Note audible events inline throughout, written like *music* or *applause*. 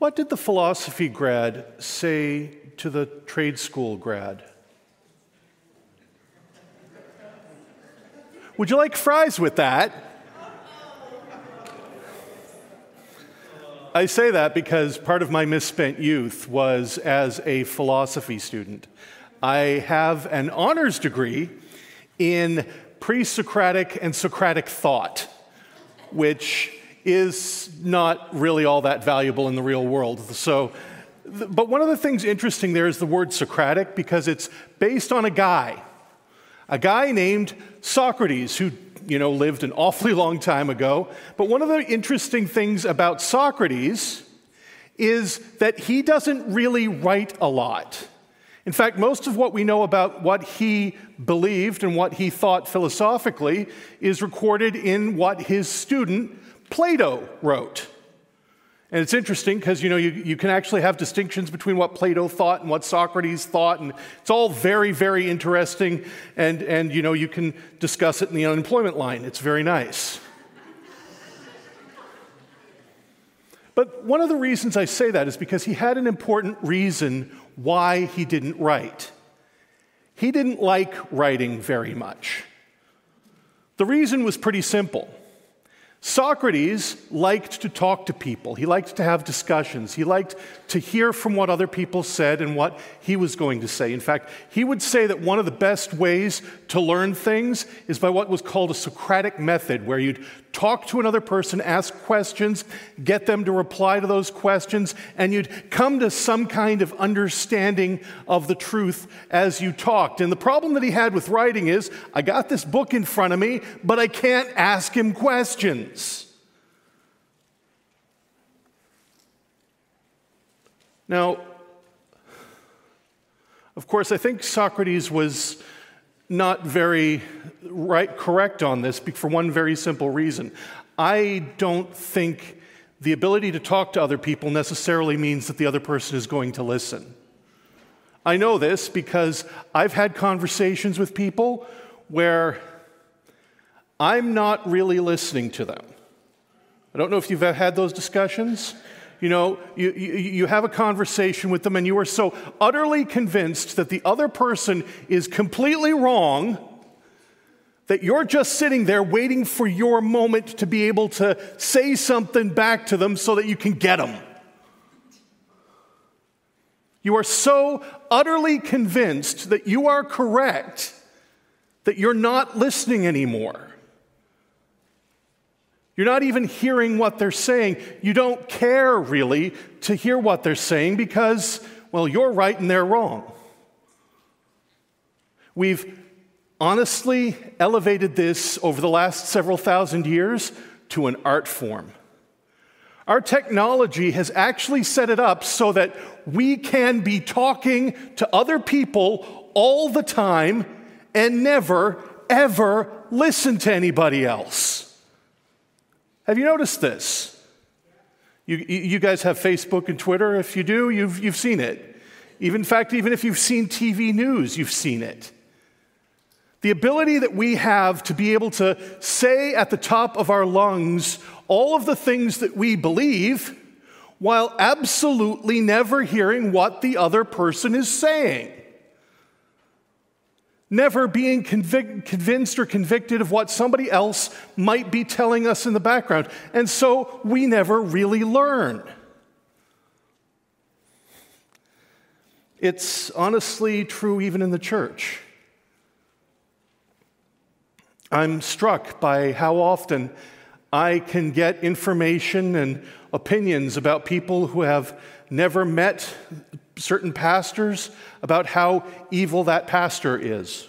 What did the philosophy grad say to the trade school grad? Would you like fries with that? I say that because part of my misspent youth was as a philosophy student. I have an honors degree in pre Socratic and Socratic thought, which is not really all that valuable in the real world. So, but one of the things interesting there is the word Socratic because it's based on a guy, a guy named Socrates who you know lived an awfully long time ago. But one of the interesting things about Socrates is that he doesn't really write a lot. In fact, most of what we know about what he believed and what he thought philosophically is recorded in what his student Plato wrote. And it's interesting because you know you, you can actually have distinctions between what Plato thought and what Socrates thought, and it's all very, very interesting. And, and you know you can discuss it in the unemployment line. It's very nice. But one of the reasons I say that is because he had an important reason why he didn't write. He didn't like writing very much. The reason was pretty simple. Socrates liked to talk to people. He liked to have discussions. He liked to hear from what other people said and what he was going to say. In fact, he would say that one of the best ways to learn things is by what was called a Socratic method, where you'd talk to another person, ask questions, get them to reply to those questions, and you'd come to some kind of understanding of the truth as you talked. And the problem that he had with writing is I got this book in front of me, but I can't ask him questions. Now, of course, I think Socrates was not very right, correct on this for one very simple reason. I don't think the ability to talk to other people necessarily means that the other person is going to listen. I know this because I've had conversations with people where I'm not really listening to them. I don't know if you've had those discussions. You know, you, you, you, have a conversation with them and you are so utterly convinced that the other person is completely wrong that you're just sitting there waiting for your moment to be able to say something back to them so that you can get them. You are so utterly convinced that you are correct that you're not listening anymore. You're not even hearing what they're saying. You don't care really to hear what they're saying because, well, you're right and they're wrong. We've honestly elevated this over the last several thousand years to an art form. Our technology has actually set it up so that we can be talking to other people all the time and never, ever listen to anybody else. Have you noticed this? You, you guys have Facebook and Twitter. If you do, you've, you've seen it. Even, in fact, even if you've seen TV news, you've seen it. The ability that we have to be able to say at the top of our lungs all of the things that we believe while absolutely never hearing what the other person is saying never being convic- convinced or convicted of what somebody else might be telling us in the background. And so we never really learn. It's honestly true even in the church. I'm struck by how often I can get information and opinions about people who have never met certain pastors about how evil that pastor is.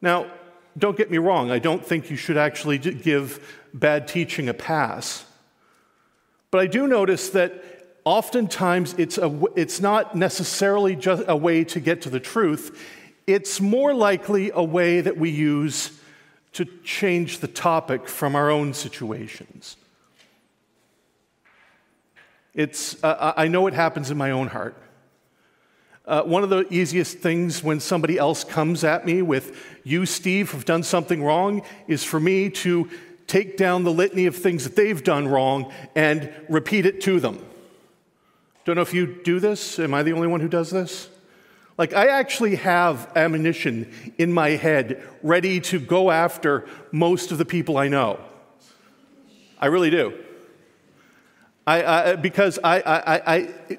Now, don't get me wrong, I don't think you should actually give bad teaching a pass. But I do notice that oftentimes it's, a, it's not necessarily just a way to get to the truth, it's more likely a way that we use to change the topic from our own situations. It's, uh, I know it happens in my own heart. Uh, one of the easiest things when somebody else comes at me with, you, Steve, have done something wrong, is for me to take down the litany of things that they've done wrong and repeat it to them. Don't know if you do this. Am I the only one who does this? Like, I actually have ammunition in my head ready to go after most of the people I know. I really do. I, I because I, I, I,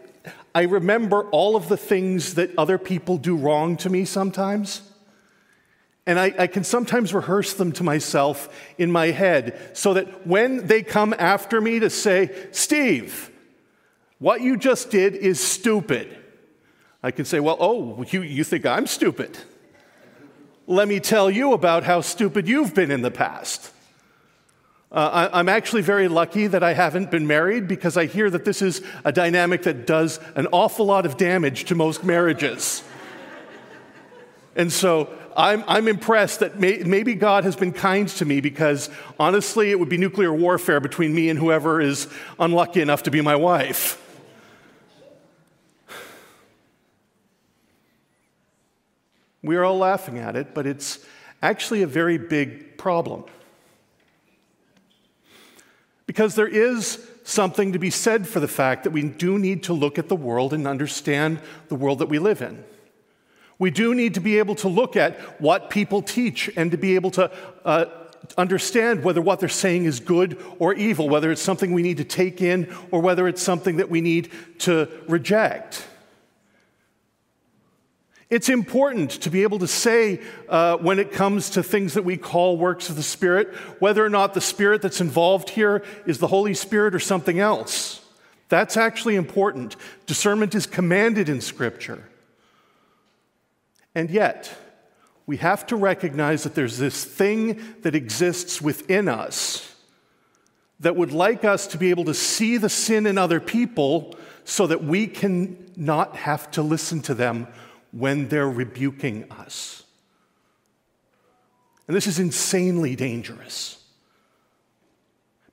I remember all of the things that other people do wrong to me sometimes. And I, I, can sometimes rehearse them to myself in my head so that when they come after me to say, Steve, what you just did is stupid, I can say, Well, oh, you, you think I'm stupid. Let me tell you about how stupid you've been in the past. Uh, I, I'm actually very lucky that I haven't been married because I hear that this is a dynamic that does an awful lot of damage to most marriages. and so I'm, I'm impressed that may, maybe God has been kind to me because honestly, it would be nuclear warfare between me and whoever is unlucky enough to be my wife. We are all laughing at it, but it's actually a very big problem. Because there is something to be said for the fact that we do need to look at the world and understand the world that we live in. We do need to be able to look at what people teach and to be able to uh, understand whether what they're saying is good or evil, whether it's something we need to take in or whether it's something that we need to reject. It's important to be able to say uh, when it comes to things that we call works of the Spirit, whether or not the Spirit that's involved here is the Holy Spirit or something else. That's actually important. Discernment is commanded in Scripture. And yet, we have to recognize that there's this thing that exists within us that would like us to be able to see the sin in other people so that we can not have to listen to them when they're rebuking us. And this is insanely dangerous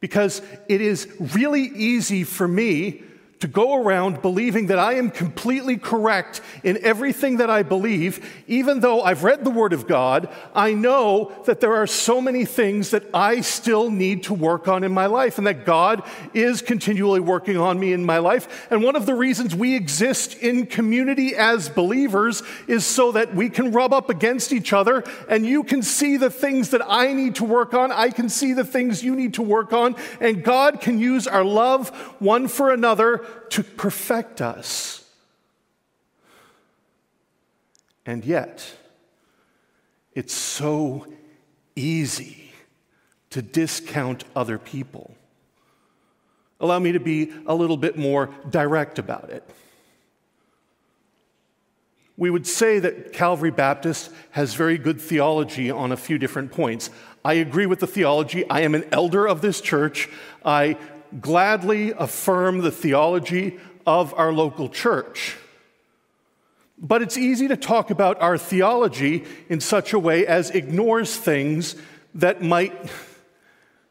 because it is really easy for me to go around believing that I am completely correct in everything that I believe, even though I've read the Word of God, I know that there are so many things that I still need to work on in my life, and that God is continually working on me in my life. And one of the reasons we exist in community as believers is so that we can rub up against each other, and you can see the things that I need to work on, I can see the things you need to work on, and God can use our love one for another to perfect us. And yet, it's so easy to discount other people. Allow me to be a little bit more direct about it. We would say that Calvary Baptist has very good theology on a few different points. I agree with the theology. I am an elder of this church. I gladly affirm the theology of our local church. But it's easy to talk about our theology in such a way as ignores things that might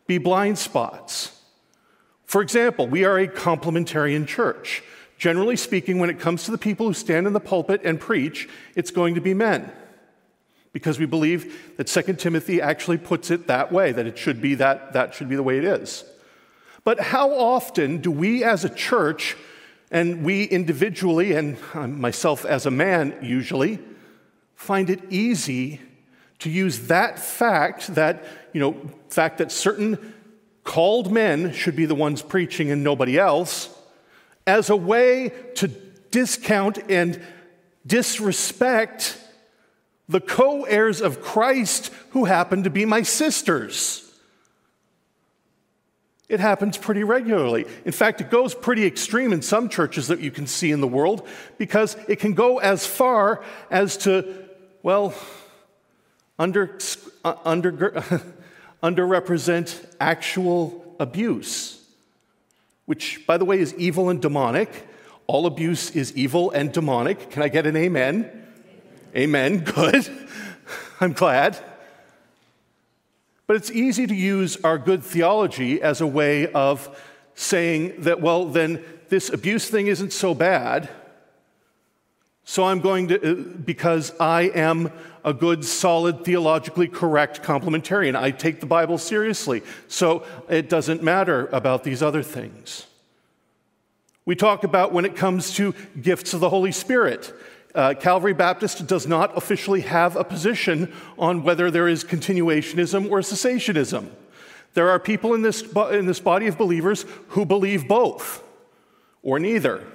be blind spots. For example, we are a complementarian church. Generally speaking, when it comes to the people who stand in the pulpit and preach, it's going to be men. Because we believe that 2 Timothy actually puts it that way, that it should be that, that should be the way it is. But how often do we as a church, and we individually, and myself as a man usually, find it easy to use that fact, that, you know, fact that certain called men should be the ones preaching and nobody else, as a way to discount and disrespect the co heirs of Christ who happen to be my sisters. It happens pretty regularly. In fact, it goes pretty extreme in some churches that you can see in the world because it can go as far as to, well, under, uh, under, *laughs* underrepresent actual abuse, which, by the way, is evil and demonic. All abuse is evil and demonic. Can I get an amen? Amen. Good. *laughs* I'm glad. But it's easy to use our good theology as a way of saying that, well, then this abuse thing isn't so bad. So I'm going to, uh, because I am a good, solid, theologically correct complementarian. I take the Bible seriously. So it doesn't matter about these other things. We talk about when it comes to gifts of the Holy Spirit. Uh, Calvary Baptist does not officially have a position on whether there is continuationism or cessationism. There are people in this, in this body of believers who believe both or neither.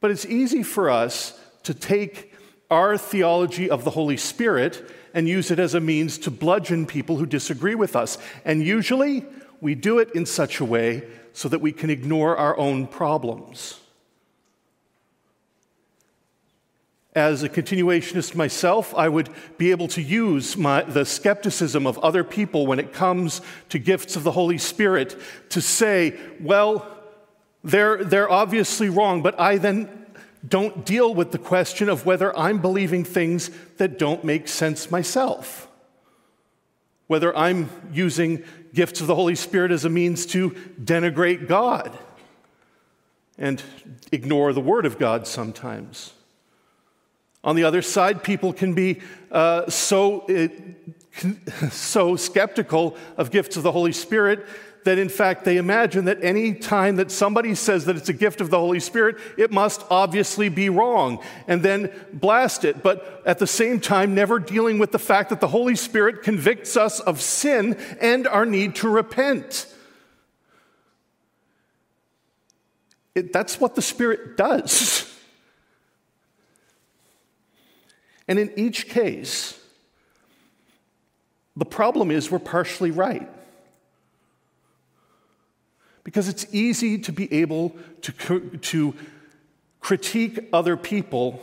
But it's easy for us to take our theology of the Holy Spirit and use it as a means to bludgeon people who disagree with us. And usually we do it in such a way so that we can ignore our own problems. As a continuationist myself, I would be able to use my, the skepticism of other people when it comes to gifts of the Holy Spirit to say, well, they're, they're obviously wrong, but I then don't deal with the question of whether I'm believing things that don't make sense myself. Whether I'm using gifts of the Holy Spirit as a means to denigrate God and ignore the Word of God sometimes. On the other side, people can be uh, so, uh, *laughs* so skeptical of gifts of the Holy Spirit that in fact they imagine that any time that somebody says that it's a gift of the Holy Spirit, it must obviously be wrong, and then blast it. But at the same time, never dealing with the fact that the Holy Spirit convicts us of sin and our need to repent. It, that's what the Spirit does. *laughs* And in each case, the problem is we're partially right. Because it's easy to be able to, to critique other people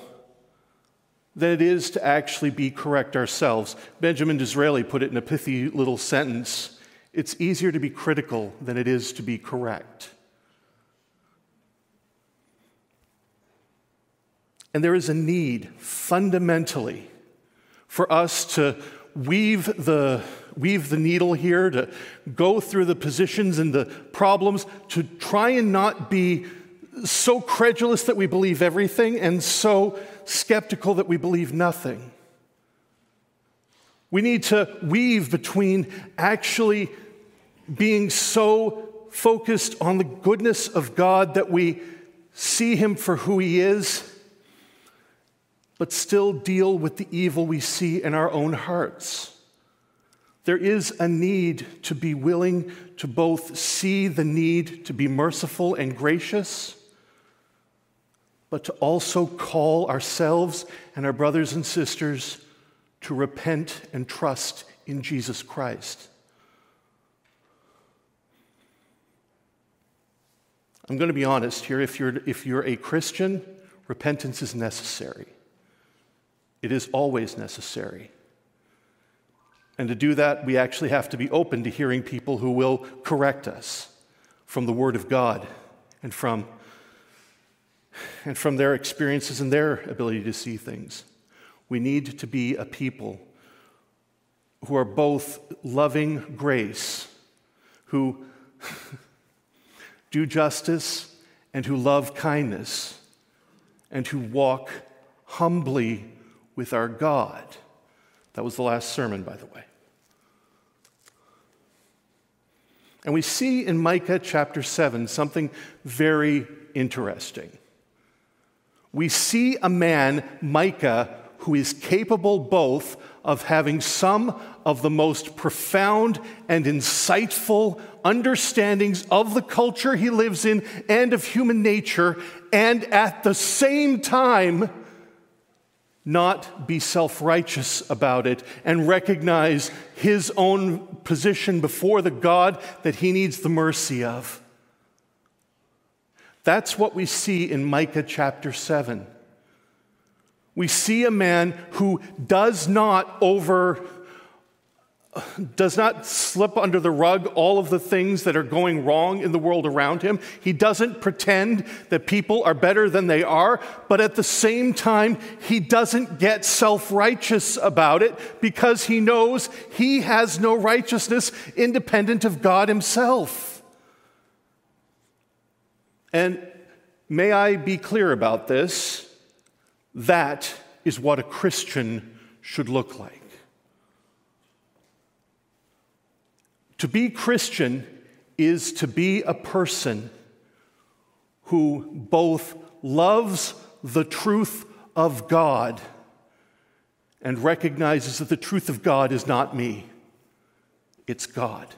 than it is to actually be correct ourselves. Benjamin Disraeli put it in a pithy little sentence it's easier to be critical than it is to be correct. And there is a need fundamentally for us to weave the weave the needle here, to go through the positions and the problems, to try and not be so credulous that we believe everything and so skeptical that we believe nothing. We need to weave between actually being so focused on the goodness of God that we see Him for who He is, but still deal with the evil we see in our own hearts. There is a need to be willing to both see the need to be merciful and gracious, but to also call ourselves and our brothers and sisters to repent and trust in Jesus Christ. I'm going to be honest here. If you're, if you're a Christian, repentance is necessary. It is always necessary. And to do that, we actually have to be open to hearing people who will correct us from the Word of God and from, and from their experiences and their ability to see things. We need to be a people who are both loving grace, who *laughs* do justice, and who love kindness, and who walk humbly with our God. That was the last sermon, by the way. And we see in Micah chapter 7 something very interesting. We see a man, Micah, who is capable both of having some of the most profound and insightful understandings of the culture he lives in and of human nature, and at the same time, not be self righteous about it and recognize his own position before the God that he needs the mercy of. That's what we see in Micah chapter 7. We see a man who does not over does not slip under the rug all of the things that are going wrong in the world around him. He doesn't pretend that people are better than they are, but at the same time, he doesn't get self righteous about it because he knows he has no righteousness independent of God himself. And May I be clear about this? That is what a Christian should look like. To be Christian is to be a person who both loves the truth of God and recognizes that the truth of God is not me, it's God.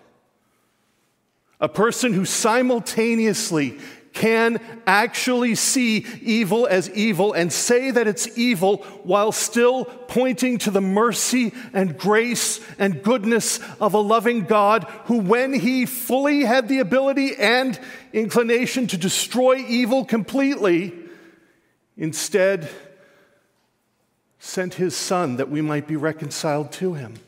A person who simultaneously can actually see evil as evil and say that it's evil while still pointing to the mercy and grace and goodness of a loving God who, when he fully had the ability and inclination to destroy evil completely, instead sent his son that we might be reconciled to him.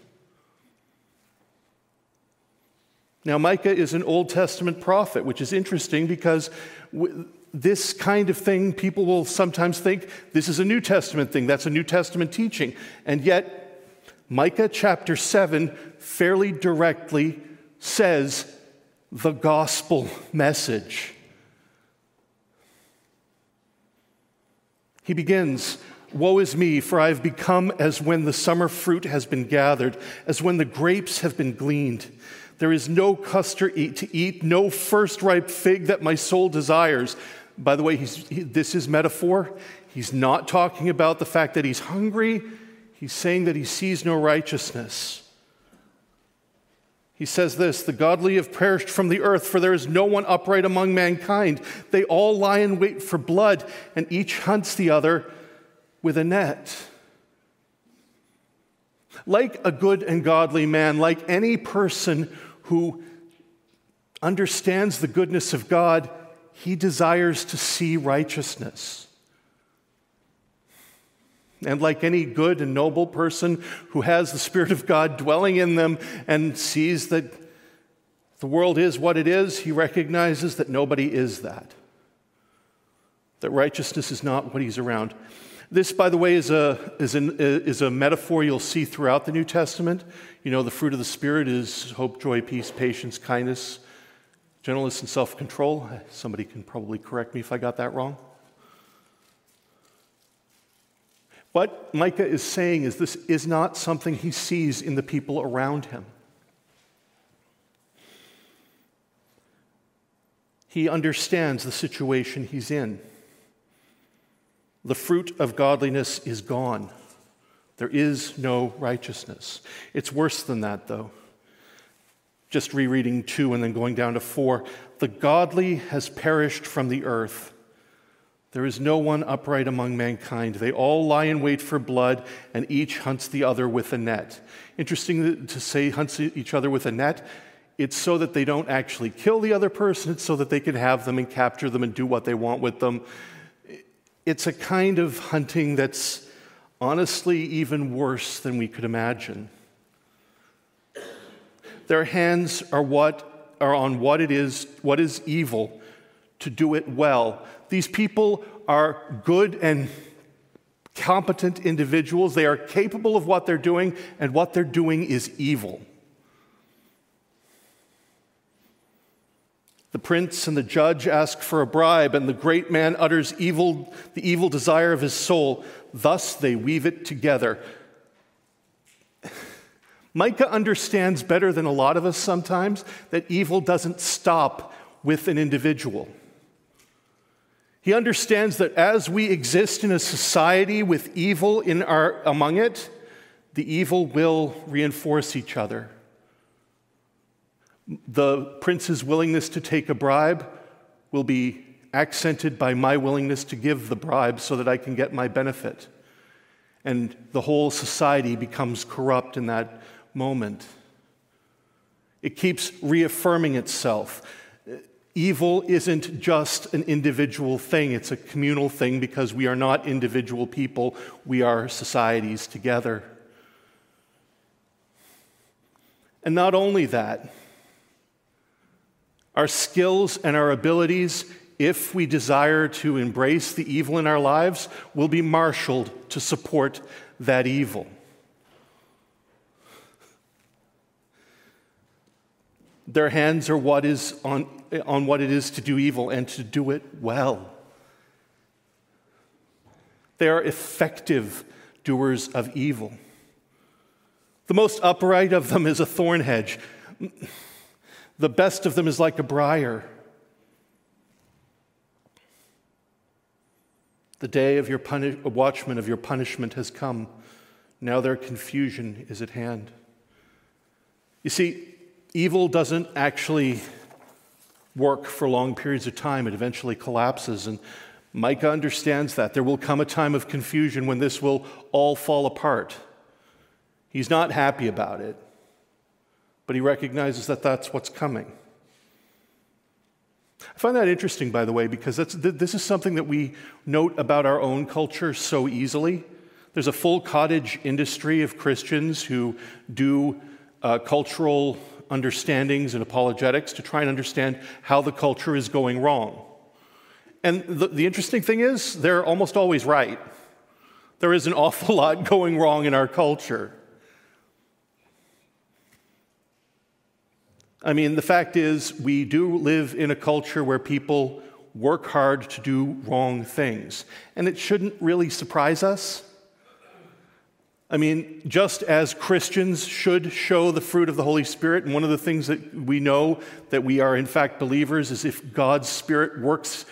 Now, Micah is an Old Testament prophet, which is interesting because this kind of thing, people will sometimes think this is a New Testament thing, that's a New Testament teaching. And yet, Micah chapter 7 fairly directly says the gospel message. He begins, Woe is me, for I have become as when the summer fruit has been gathered, as when the grapes have been gleaned. There is no custard to eat, no first ripe fig that my soul desires. By the way, he, this is metaphor. He's not talking about the fact that he's hungry, he's saying that he sees no righteousness. He says this The godly have perished from the earth, for there is no one upright among mankind. They all lie in wait for blood, and each hunts the other with a net. Like a good and godly man, like any person who understands the goodness of God, he desires to see righteousness. And like any good and noble person who has the Spirit of God dwelling in them and sees that the world is what it is, he recognizes that nobody is that. That righteousness is not what he's around. This, by the way, is a, is, an, is a metaphor you'll see throughout the New Testament. You know, the fruit of the Spirit is hope, joy, peace, patience, kindness, gentleness, and self control. Somebody can probably correct me if I got that wrong. What Micah is saying is this is not something he sees in the people around him. He understands the situation he's in. The fruit of godliness is gone. There is no righteousness. It's worse than that, though. Just rereading two and then going down to four. The godly has perished from the earth. There is no one upright among mankind. They all lie in wait for blood, and each hunts the other with a net. Interesting to say hunts each other with a net. It's so that they don't actually kill the other person, it's so that they can have them and capture them and do what they want with them. It's a kind of hunting that's honestly even worse than we could imagine. Their hands are what are on what it is, what is evil, to do it well. These people are good and competent individuals. They are capable of what they're doing, and what they're doing is evil. The prince and the judge ask for a bribe, and the great man utters evil, the evil desire of his soul. Thus they weave it together. *sighs* Micah understands better than a lot of us sometimes that evil doesn't stop with an individual. He understands that as we exist in a society with evil in our, among it, the evil will reinforce each other the prince's willingness to take a bribe will be accented by my willingness to give the bribe so that I can get my benefit. And the whole society becomes corrupt in that moment. It keeps reaffirming itself. Evil isn't just an individual thing, it's a communal thing because we are not individual people, we are societies together. And not only that, our skills and our abilities, if we desire to embrace the evil in our lives, will be marshaled to support that evil. Their hands are what is on, on what it is to do evil and to do it well. They are effective doers of evil. The most upright of them is a thorn hedge. The best of them is like a briar. The day of your puni- watchman of your punishment has come. Now their confusion is at hand. You see, evil doesn't actually work for long periods of time, it eventually collapses. And Micah understands that. There will come a time of confusion when this will all fall apart. He's not happy about it, but he recognizes that that's what's coming. I find that interesting, by the way, because this is something that we note about our own culture so easily. There's a full cottage industry of Christians who do uh, cultural understandings and apologetics to try and understand how the culture is going wrong. And the interesting thing is, they're almost always right. There is an awful *laughs* lot going wrong in our culture. I mean, the fact is, we do live in a culture where people work hard to do wrong things. And it shouldn't really surprise us. I mean, just as Christians should show the fruit of the Holy Spirit, and one of the things that we know that we are in fact believers is if God's Spirit works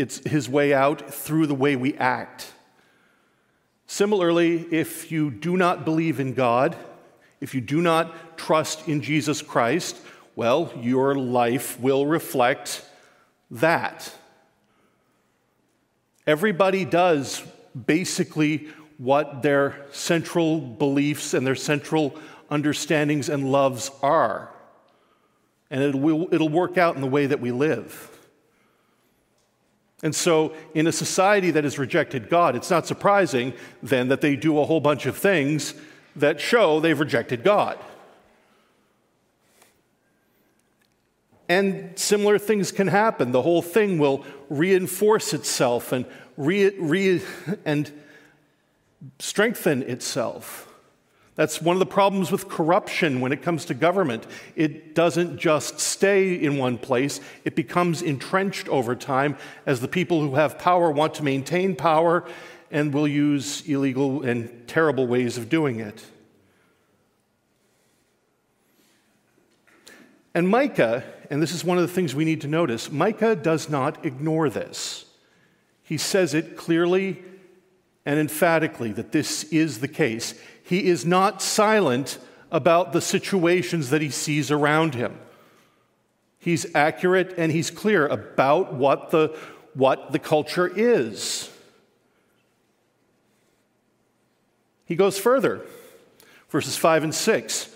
it's his way out through the way we act. Similarly, if you do not believe in God, if you do not trust in Jesus Christ, well, your life will reflect that. Everybody does basically what their central beliefs and their central understandings and loves are. And it will, it'll work out in the way that we live. And so, in a society that has rejected God, it's not surprising then that they do a whole bunch of things that show they've rejected God. And similar things can happen. The whole thing will reinforce itself and, re, re, and strengthen itself. That's one of the problems with corruption when it comes to government. It doesn't just stay in one place, it becomes entrenched over time as the people who have power want to maintain power and will use illegal and terrible ways of doing it. And Micah, and this is one of the things we need to notice, Micah does not ignore this. He says it clearly and emphatically that this is the case. He is not silent about the situations that he sees around him. He's accurate and he's clear about what the, what the culture is. He goes further, verses 5 and 6.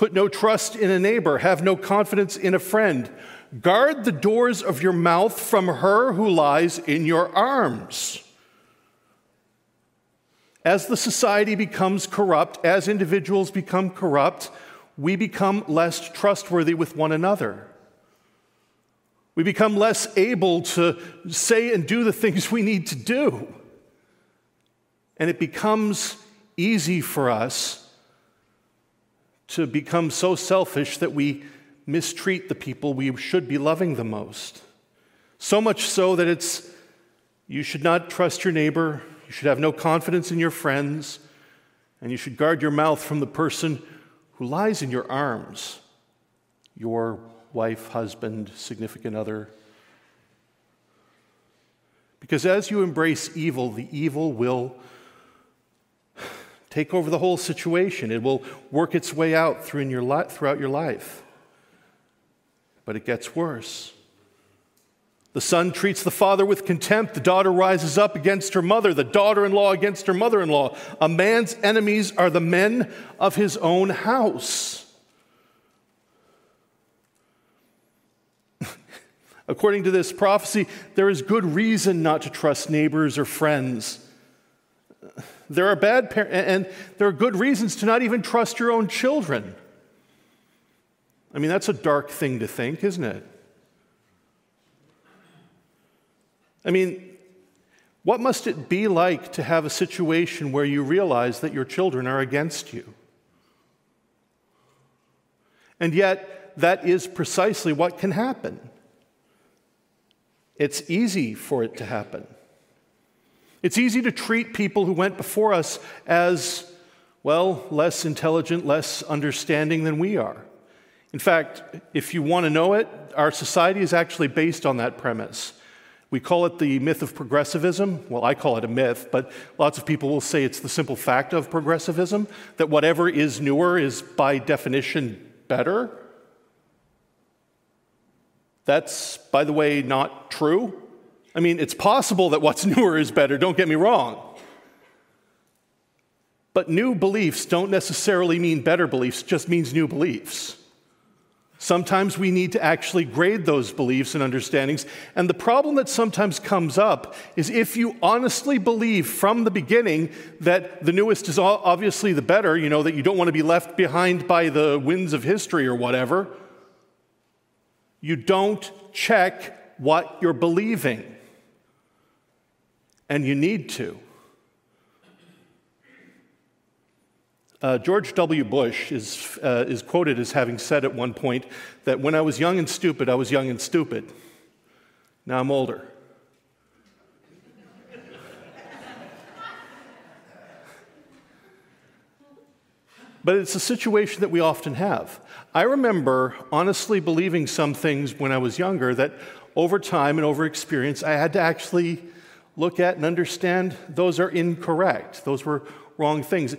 Put no trust in a neighbor, have no confidence in a friend. Guard the doors of your mouth from her who lies in your arms. As the society becomes corrupt, as individuals become corrupt, we become less trustworthy with one another. We become less able to say and do the things we need to do. And it becomes easy for us to become so selfish that we mistreat the people we should be loving the most. So much so that it's you should not trust your neighbor, you should have no confidence in your friends, and you should guard your mouth from the person who lies in your arms your wife, husband, significant other. Because as you embrace evil, the evil will take over the whole situation. It will work its way out through your li- throughout your life. But it gets worse. The son treats the father with contempt. The daughter rises up against her mother, the daughter in law against her mother in law. A man's enemies are the men of his own house. *laughs* According to this prophecy, there is good reason not to trust neighbors or friends. There are bad par- and there are good reasons to not even trust your own children. I mean, that's a dark thing to think, isn't it? I mean, what must it be like to have a situation where you realize that your children are against you? And yet, that is precisely what can happen. It's easy for it to happen. It's easy to treat people who went before us as, well, less intelligent, less understanding than we are. In fact, if you want to know it, our society is actually based on that premise. We call it the myth of progressivism. Well, I call it a myth, but lots of people will say it's the simple fact of progressivism that whatever is newer is by definition better. That's, by the way, not true. I mean, it's possible that what's *laughs* newer is better, don't get me wrong. But new beliefs don't necessarily mean better beliefs, just means new beliefs. Sometimes we need to actually grade those beliefs and understandings. And the problem that sometimes comes up is if you honestly believe from the beginning that the newest is obviously the better, you know, that you don't want to be left behind by the winds of history or whatever, you don't check what you're believing. And you need to. Uh, George W. Bush is, uh, is quoted as having said at one point that when I was young and stupid, I was young and stupid. Now I'm older. but it's a situation that we often have. I remember honestly believing some things when I was younger that over time and over experience, I had to actually look at and understand those are incorrect. Those were wrong things.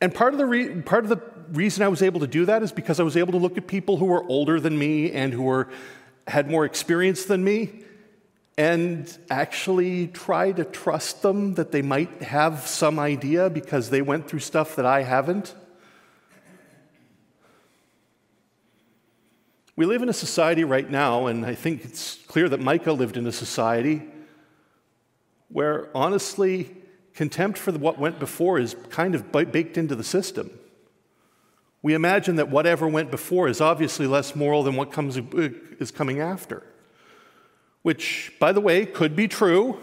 And part of, the re- part of the reason I was able to do that is because I was able to look at people who were older than me and who were, had more experience than me and actually try to trust them that they might have some idea because they went through stuff that I haven't. We live in a society right now, and I think it's clear that Micah lived in a society where honestly, contempt for what went before is kind of baked into the system. We imagine that whatever went before is obviously less moral than what comes, uh, is coming after, which, by the way, could be true,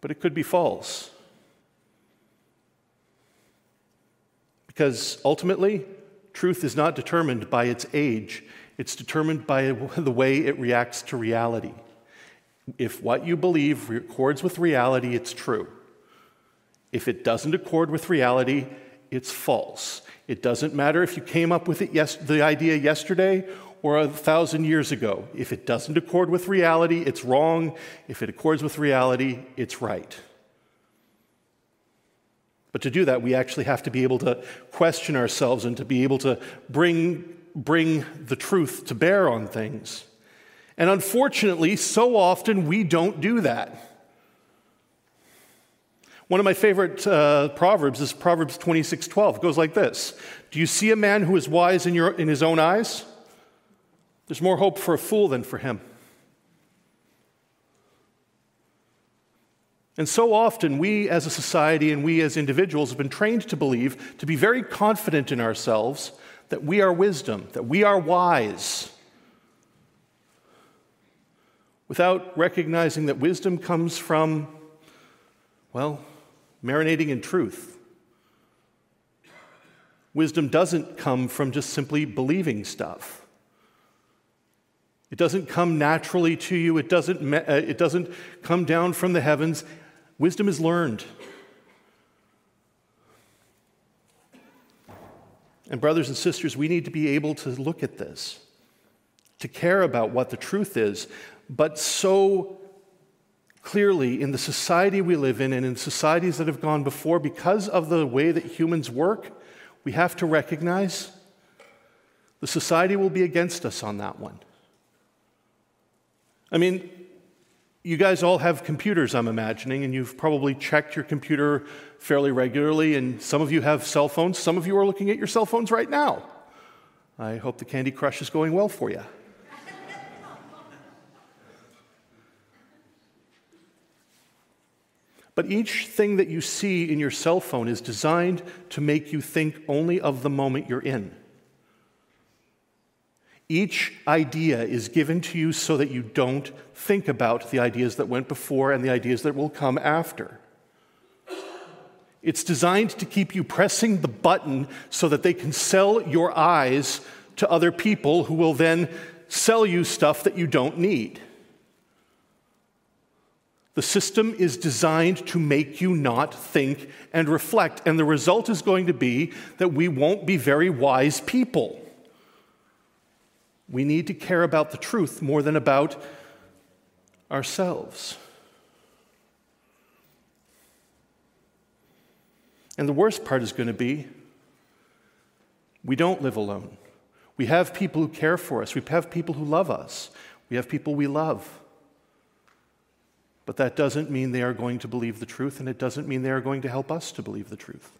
but it could be false. Because ultimately, truth is not determined by its age, it's determined by *laughs* the way it reacts to reality. If what you believe accords with reality, it's true. If it doesn't accord with reality, it's false. It doesn't matter if you came up with it yes, the idea yesterday or a thousand years ago. If it doesn't accord with reality, it's wrong. If it accords with reality, it's right. But to do that, we actually have to be able to question ourselves and to be able to bring, bring the truth to bear on things. And unfortunately, so often we don't do that. One of my favorite uh, proverbs is Proverbs 26:12. It goes like this: "Do you see a man who is wise in, your, in his own eyes? There's more hope for a fool than for him." And so often, we as a society and we as individuals have been trained to believe, to be very confident in ourselves, that we are wisdom, that we are wise without recognizing that wisdom comes from, well, marinating in truth. Wisdom doesn't come from just simply believing stuff. It doesn't come naturally to you, it doesn't, uh, it doesn't come down from the heavens. Wisdom is learned. And, brothers and sisters, we need to be able to look at this, to care about what the truth is, but so clearly in the society we live in and in societies that have gone before, because of the way that humans work, we have to recognize the society will be against us on that one. I mean, you guys all have computers, I'm imagining, and you've probably checked your computer fairly regularly, and some of you have cell phones. Some of you are looking at your cell phones right now. I hope the Candy Crush is going well for you. But each thing that you see in your cell phone is designed to make you think only of the moment you're in. Each idea is given to you so that you don't think about the ideas that went before and the ideas that will come after. It's designed to keep you pressing the button so that they can sell your eyes to other people who will then sell you stuff that you don't need. The system is designed to make you not think and reflect, and the result is going to be that we won't be very wise people. We need to care about the truth more than about ourselves. And the worst part is going to be we don't live alone. We have people who care for us, we have people who love us, we have people we love. But that doesn't mean they are going to believe the truth, and it doesn't mean they are going to help us to believe the truth.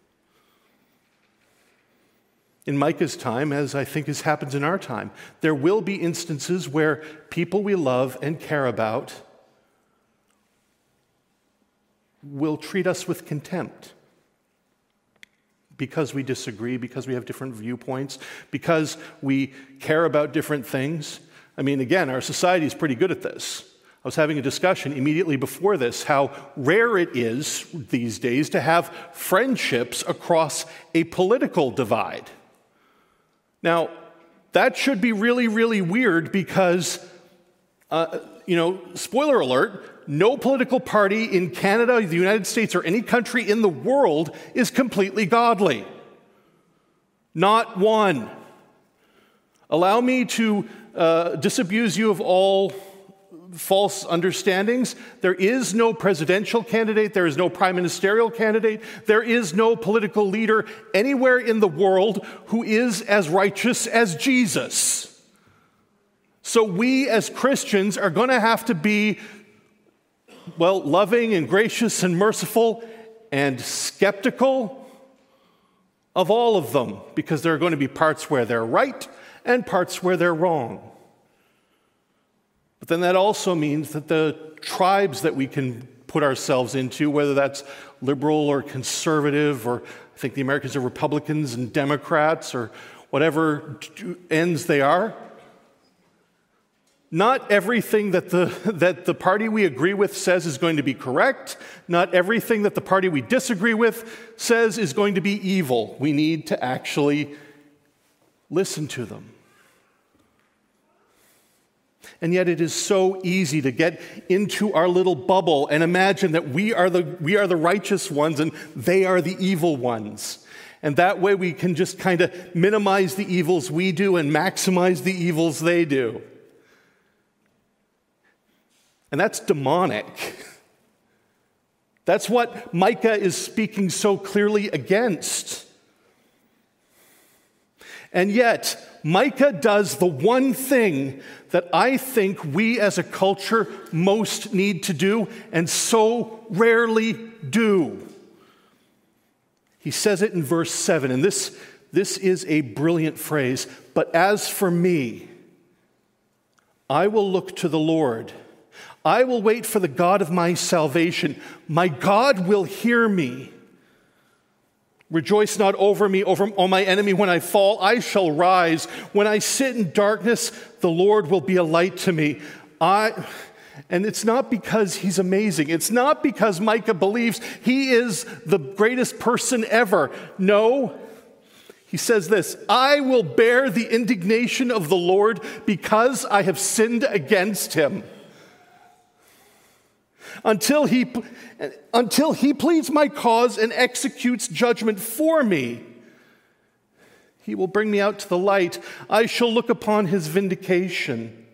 In Micah's time, as I think has happens in our time, there will be instances where people we love and care about will treat us with contempt because we disagree, because we have different viewpoints, because we care about different things. I mean, again, our society is pretty good at this. I was having a discussion immediately before this how rare it is these days to have friendships across a political divide. Now, that should be really, really weird because, uh, you know, spoiler alert, no political party in Canada, the United States, or any country in the world is completely godly. Not one. Allow me to uh, disabuse you of all false understandings. There is no presidential candidate, there is no prime ministerial candidate, there is no political leader anywhere in the world who is as righteous as Jesus. So, we as Christians are going to have to be well, loving and gracious and merciful and skeptical of all of them because there are going to be parts where they're right and parts where they're wrong. But then that also means that the tribes that we can put ourselves into, whether that's liberal or conservative, or I think the Americans are Republicans and Democrats, or whatever ends they are, not everything that the, *laughs* that the party we agree with says is going to be correct. Not everything that the party we disagree with says is going to be evil. We need to actually listen to them. And yet, it is so easy to get into our little bubble and imagine that we are, the, we are the righteous ones and they are the evil ones. And that way, we can just kind of minimize the evils we do and maximize the evils they do. And that's demonic. That's what Micah is speaking so clearly against. And yet, Micah does the one thing that I think we as a culture most need to do and so rarely do. He says it in verse 7, and this, this is a brilliant phrase. But as for me, I will look to the Lord. I will wait for the God of my salvation. My God will hear me. Rejoice not over me, over all my enemy. When I fall, I shall rise. When I sit in darkness, the Lord will be a light to me. I, and it's not because he's amazing. It's not because Micah believes he is the greatest person ever. No. He says this I will bear the indignation of the Lord because I have sinned against him until he, until he pleads my cause and executes judgment for me. He will bring me out to the light. I shall look upon his vindication.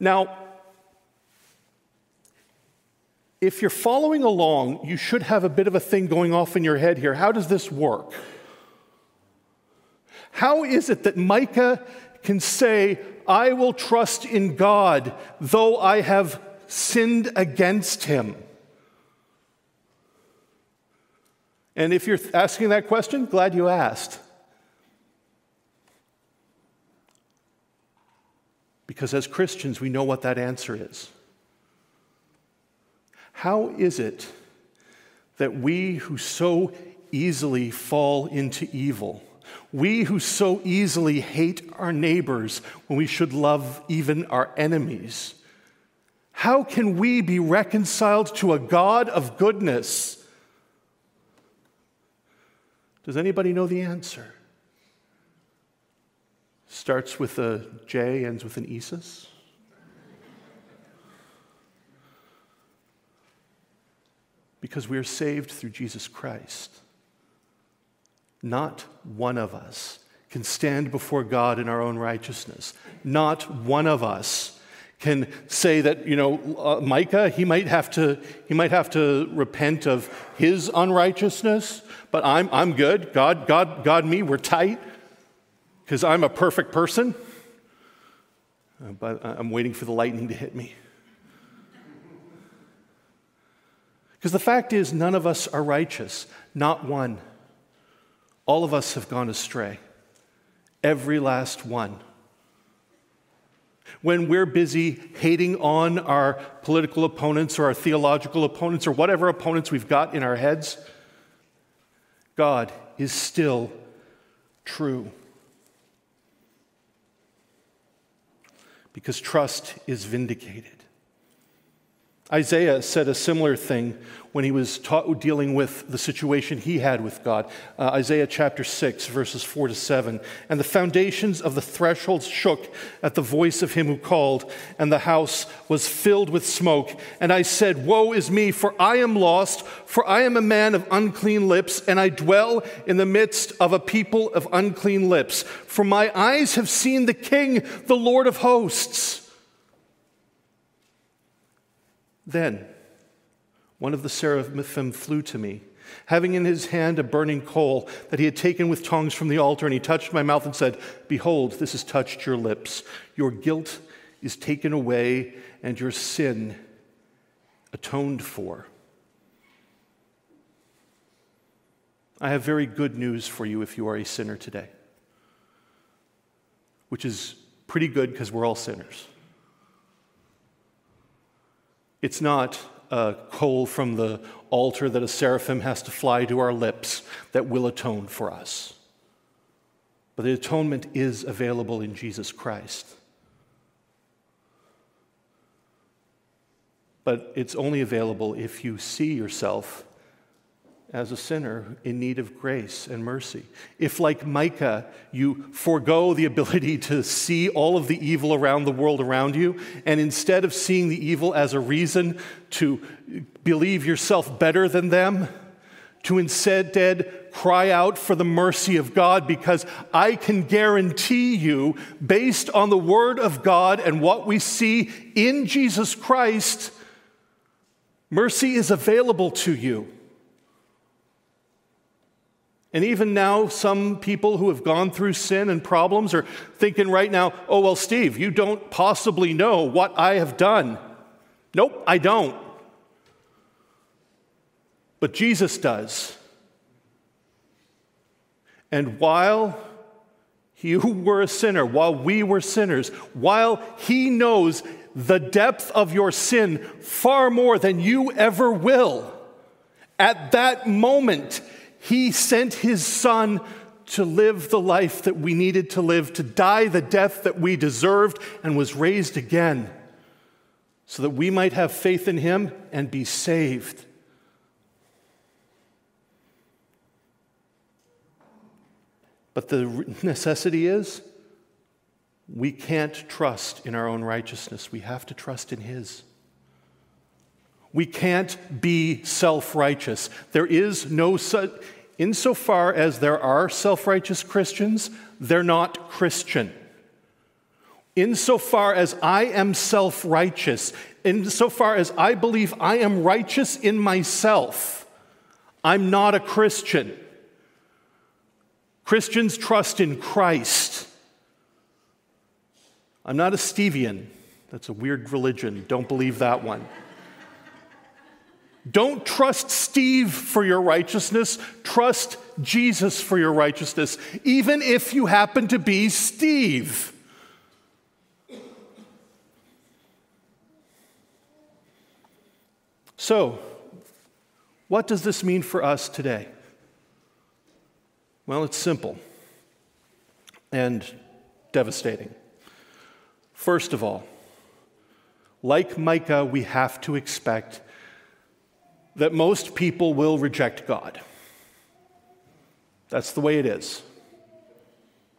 Now, if you're following along, you should have a bit of a thing going off in your head here. How does this work? How is it that Micah can say, I will trust in God, though I have sinned against him. And if you're asking that question, glad you asked. Because as Christians, we know what that answer is. How is it that we who so easily fall into evil, we who so easily hate our neighbors when we should love even our enemies. How can we be reconciled to a God of goodness? Does anybody know the answer? Starts with a J, ends with an Isis. because we are saved through Jesus Christ. Not one of us can stand before God in our own righteousness. Not one of us can say that, you know, uh, Micah, he might, have to, he might have to repent of his unrighteousness, but I'm, I'm good. God, God, God, me, we're tight because I'm a perfect person. Uh, but I'm waiting for the lightning to hit me. Because the fact is, none of us are righteous, not one. All of us have gone astray, every last one. When we're busy hating on our political opponents or our theological opponents or whatever opponents we've got in our heads, God is still true. Because trust is vindicated. Isaiah said a similar thing when he was dealing with the situation he had with God. Uh, Isaiah chapter 6, verses 4 to 7. And the foundations of the thresholds shook at the voice of him who called, and the house was filled with smoke. And I said, Woe is me, for I am lost, for I am a man of unclean lips, and I dwell in the midst of a people of unclean lips. For my eyes have seen the King, the Lord of hosts. Then one of the seraphim flew to me, having in his hand a burning coal that he had taken with tongs from the altar, and he touched my mouth and said, Behold, this has touched your lips. Your guilt is taken away, and your sin atoned for. I have very good news for you if you are a sinner today, which is pretty good because we're all sinners. It's not a coal from the altar that a seraphim has to fly to our lips that will atone for us. But the atonement is available in Jesus Christ. But it's only available if you see yourself as a sinner in need of grace and mercy. If, like Micah, you forego the ability to see all of the evil around the world around you, and instead of seeing the evil as a reason to believe yourself better than them, to instead cry out for the mercy of God because I can guarantee you, based on the Word of God and what we see in Jesus Christ, mercy is available to you. And even now, some people who have gone through sin and problems are thinking right now, oh, well, Steve, you don't possibly know what I have done. Nope, I don't. But Jesus does. And while you *laughs* were a sinner, while we were sinners, while He knows the depth of your sin far more than you ever will, at that moment, he sent His Son to live the life that we needed to live, to die the death that we deserved, and was raised again so that we might have faith in Him and be saved. But the necessity is we can't trust in our own righteousness. We have to trust in His. We can't be self righteous. There is no such, insofar as there are self righteous Christians, they're not Christian. Insofar as I am self righteous, insofar as I believe I am righteous in myself, I'm not a Christian. Christians trust in Christ. I'm not a Stevian. That's a weird religion. Don't believe that one. Don't trust Steve for your righteousness. Trust Jesus for your righteousness, even if you happen to be Steve. So, what does this mean for us today? Well, it's simple and devastating. First of all, like Micah, we have to expect that most people will reject God. That's the way it is.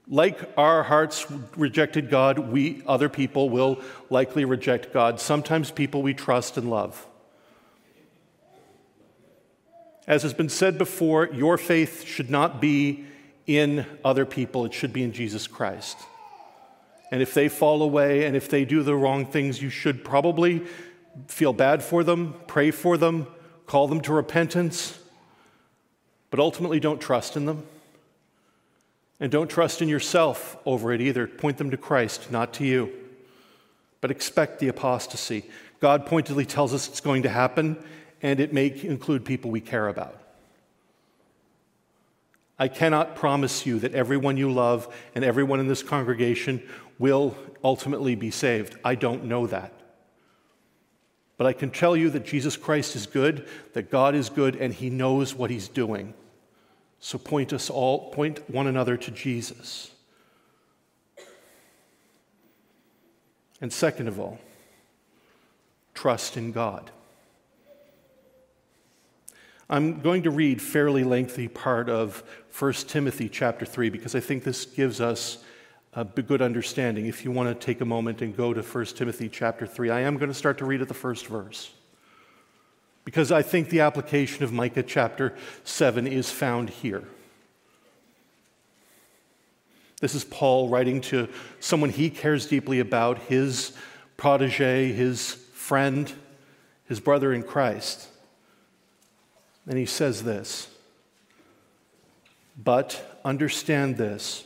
Like our hearts rejected God, we, other people, will likely reject God. Sometimes people we trust and love. As has been said before, your faith should not be in other people, it should be in Jesus Christ. And if they fall away and if they do the wrong things, you should probably feel bad for them, pray for them, call them to repentance, but ultimately don't trust in them. And don't trust in yourself over it either. Point them to Christ, not to you. But expect the apostasy. God pointedly tells us it's going to happen, and it may include people we care about. I cannot promise you that everyone you love and everyone in this congregation will ultimately be saved. I don't know that. But I can tell you that Jesus Christ is good, that God is good, and He knows what He's doing. So point us all, point one another to Jesus. And second of all, trust in God. I'm going to read fairly lengthy part of 1 Timothy chapter 3 because I think this gives us a good understanding. If you want to take a moment and go to 1 Timothy chapter 3, I am going to start to read at the first verse because I think the application of Micah chapter 7 is found here. This is Paul writing to someone he cares deeply about, his protege, his friend, his brother in Christ. And he says this But understand this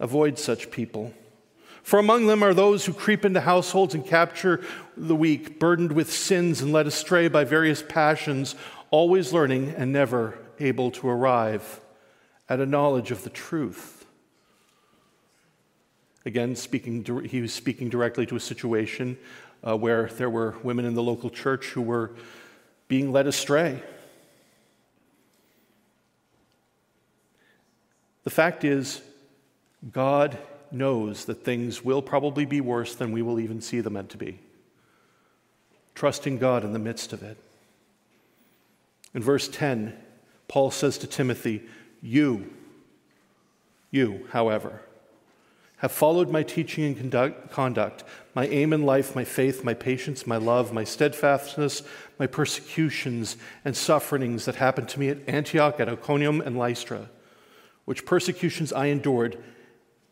Avoid such people. For among them are those who creep into households and capture the weak, burdened with sins and led astray by various passions always learning and never able to arrive at a knowledge of the truth. Again, speaking, he was speaking directly to a situation uh, where there were women in the local church who were being led astray. The fact is, God knows that things will probably be worse than we will even see them meant to be. Trusting God in the midst of it. In verse 10, Paul says to Timothy, You, you, however, have followed my teaching and conduct, conduct, my aim in life, my faith, my patience, my love, my steadfastness, my persecutions and sufferings that happened to me at Antioch, at Iconium, and Lystra, which persecutions I endured,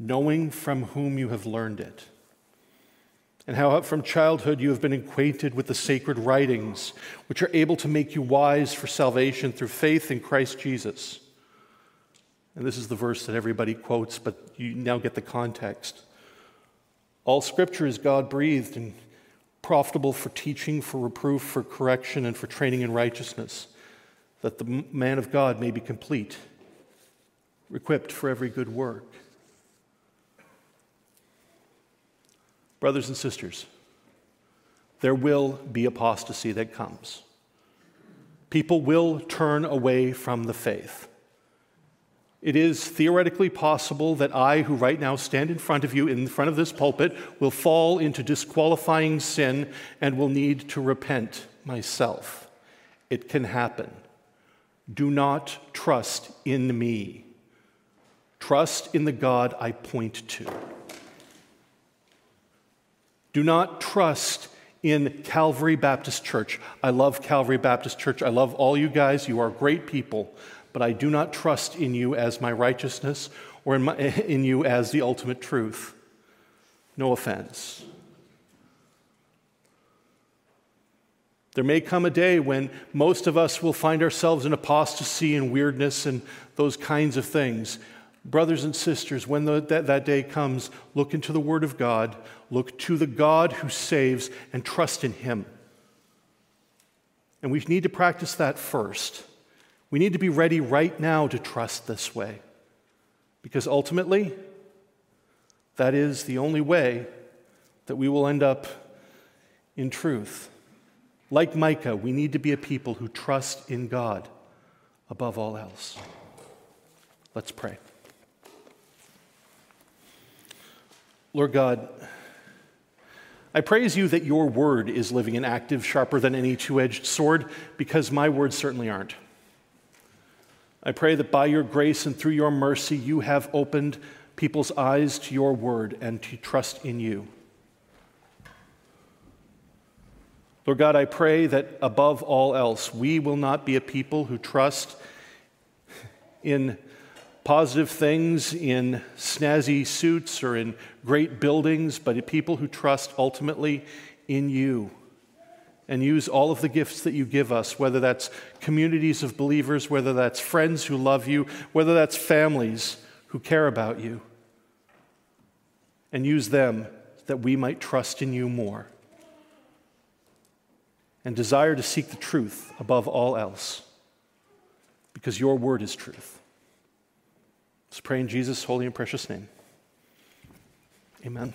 knowing from whom you have learned it and how from childhood you have been acquainted with the sacred writings, which are able to make you wise for salvation through faith in Christ Jesus. And this is the verse that everybody quotes, but you now get the context. All scripture is God breathed and profitable for teaching, for reproof, for correction, and for training in righteousness, that the man of God may be complete, equipped for every good work. Brothers and sisters, there will be apostasy that comes. People will turn away from the faith. It is theoretically possible that I, who right now stand in front of you, in front of this pulpit, will fall into disqualifying sin and will need to repent myself. It can happen. Do not trust in me. Trust in the God I point to. Do not trust in Calvary Baptist Church. I love Calvary Baptist Church. I love all you guys. You are great people. But I do not trust in you as my righteousness or in, my, *laughs* in you as the ultimate truth. No offense. There may come a day when most of us will find ourselves in apostasy and weirdness and those kinds of things. Brothers and sisters, when the, that, that day comes, look into the Word of God, look to the God who saves, and trust in Him. And we need to practice that first. We need to be ready right now to trust this way. Because ultimately, that is the only way that we will end up in truth. Like Micah, we need to be a people who trust in God above all else. Let's pray. Lord God, I praise you that your word is living and active, sharper than any two edged sword, because my words certainly aren't. I pray that by your grace and through your mercy, you have opened people's eyes to your word and to trust in you. Lord God, I pray that above all else, we will not be a people who trust in positive things, in snazzy suits, or in great buildings, but people who trust ultimately in you. And use all of the gifts that you give us, whether that's communities of believers, whether that's friends who love you, whether that's families who care about you, and use them that we might trust in you more. And desire to seek the truth above all else because your word is truth. Let's pray in Jesus' holy and precious name. Amen.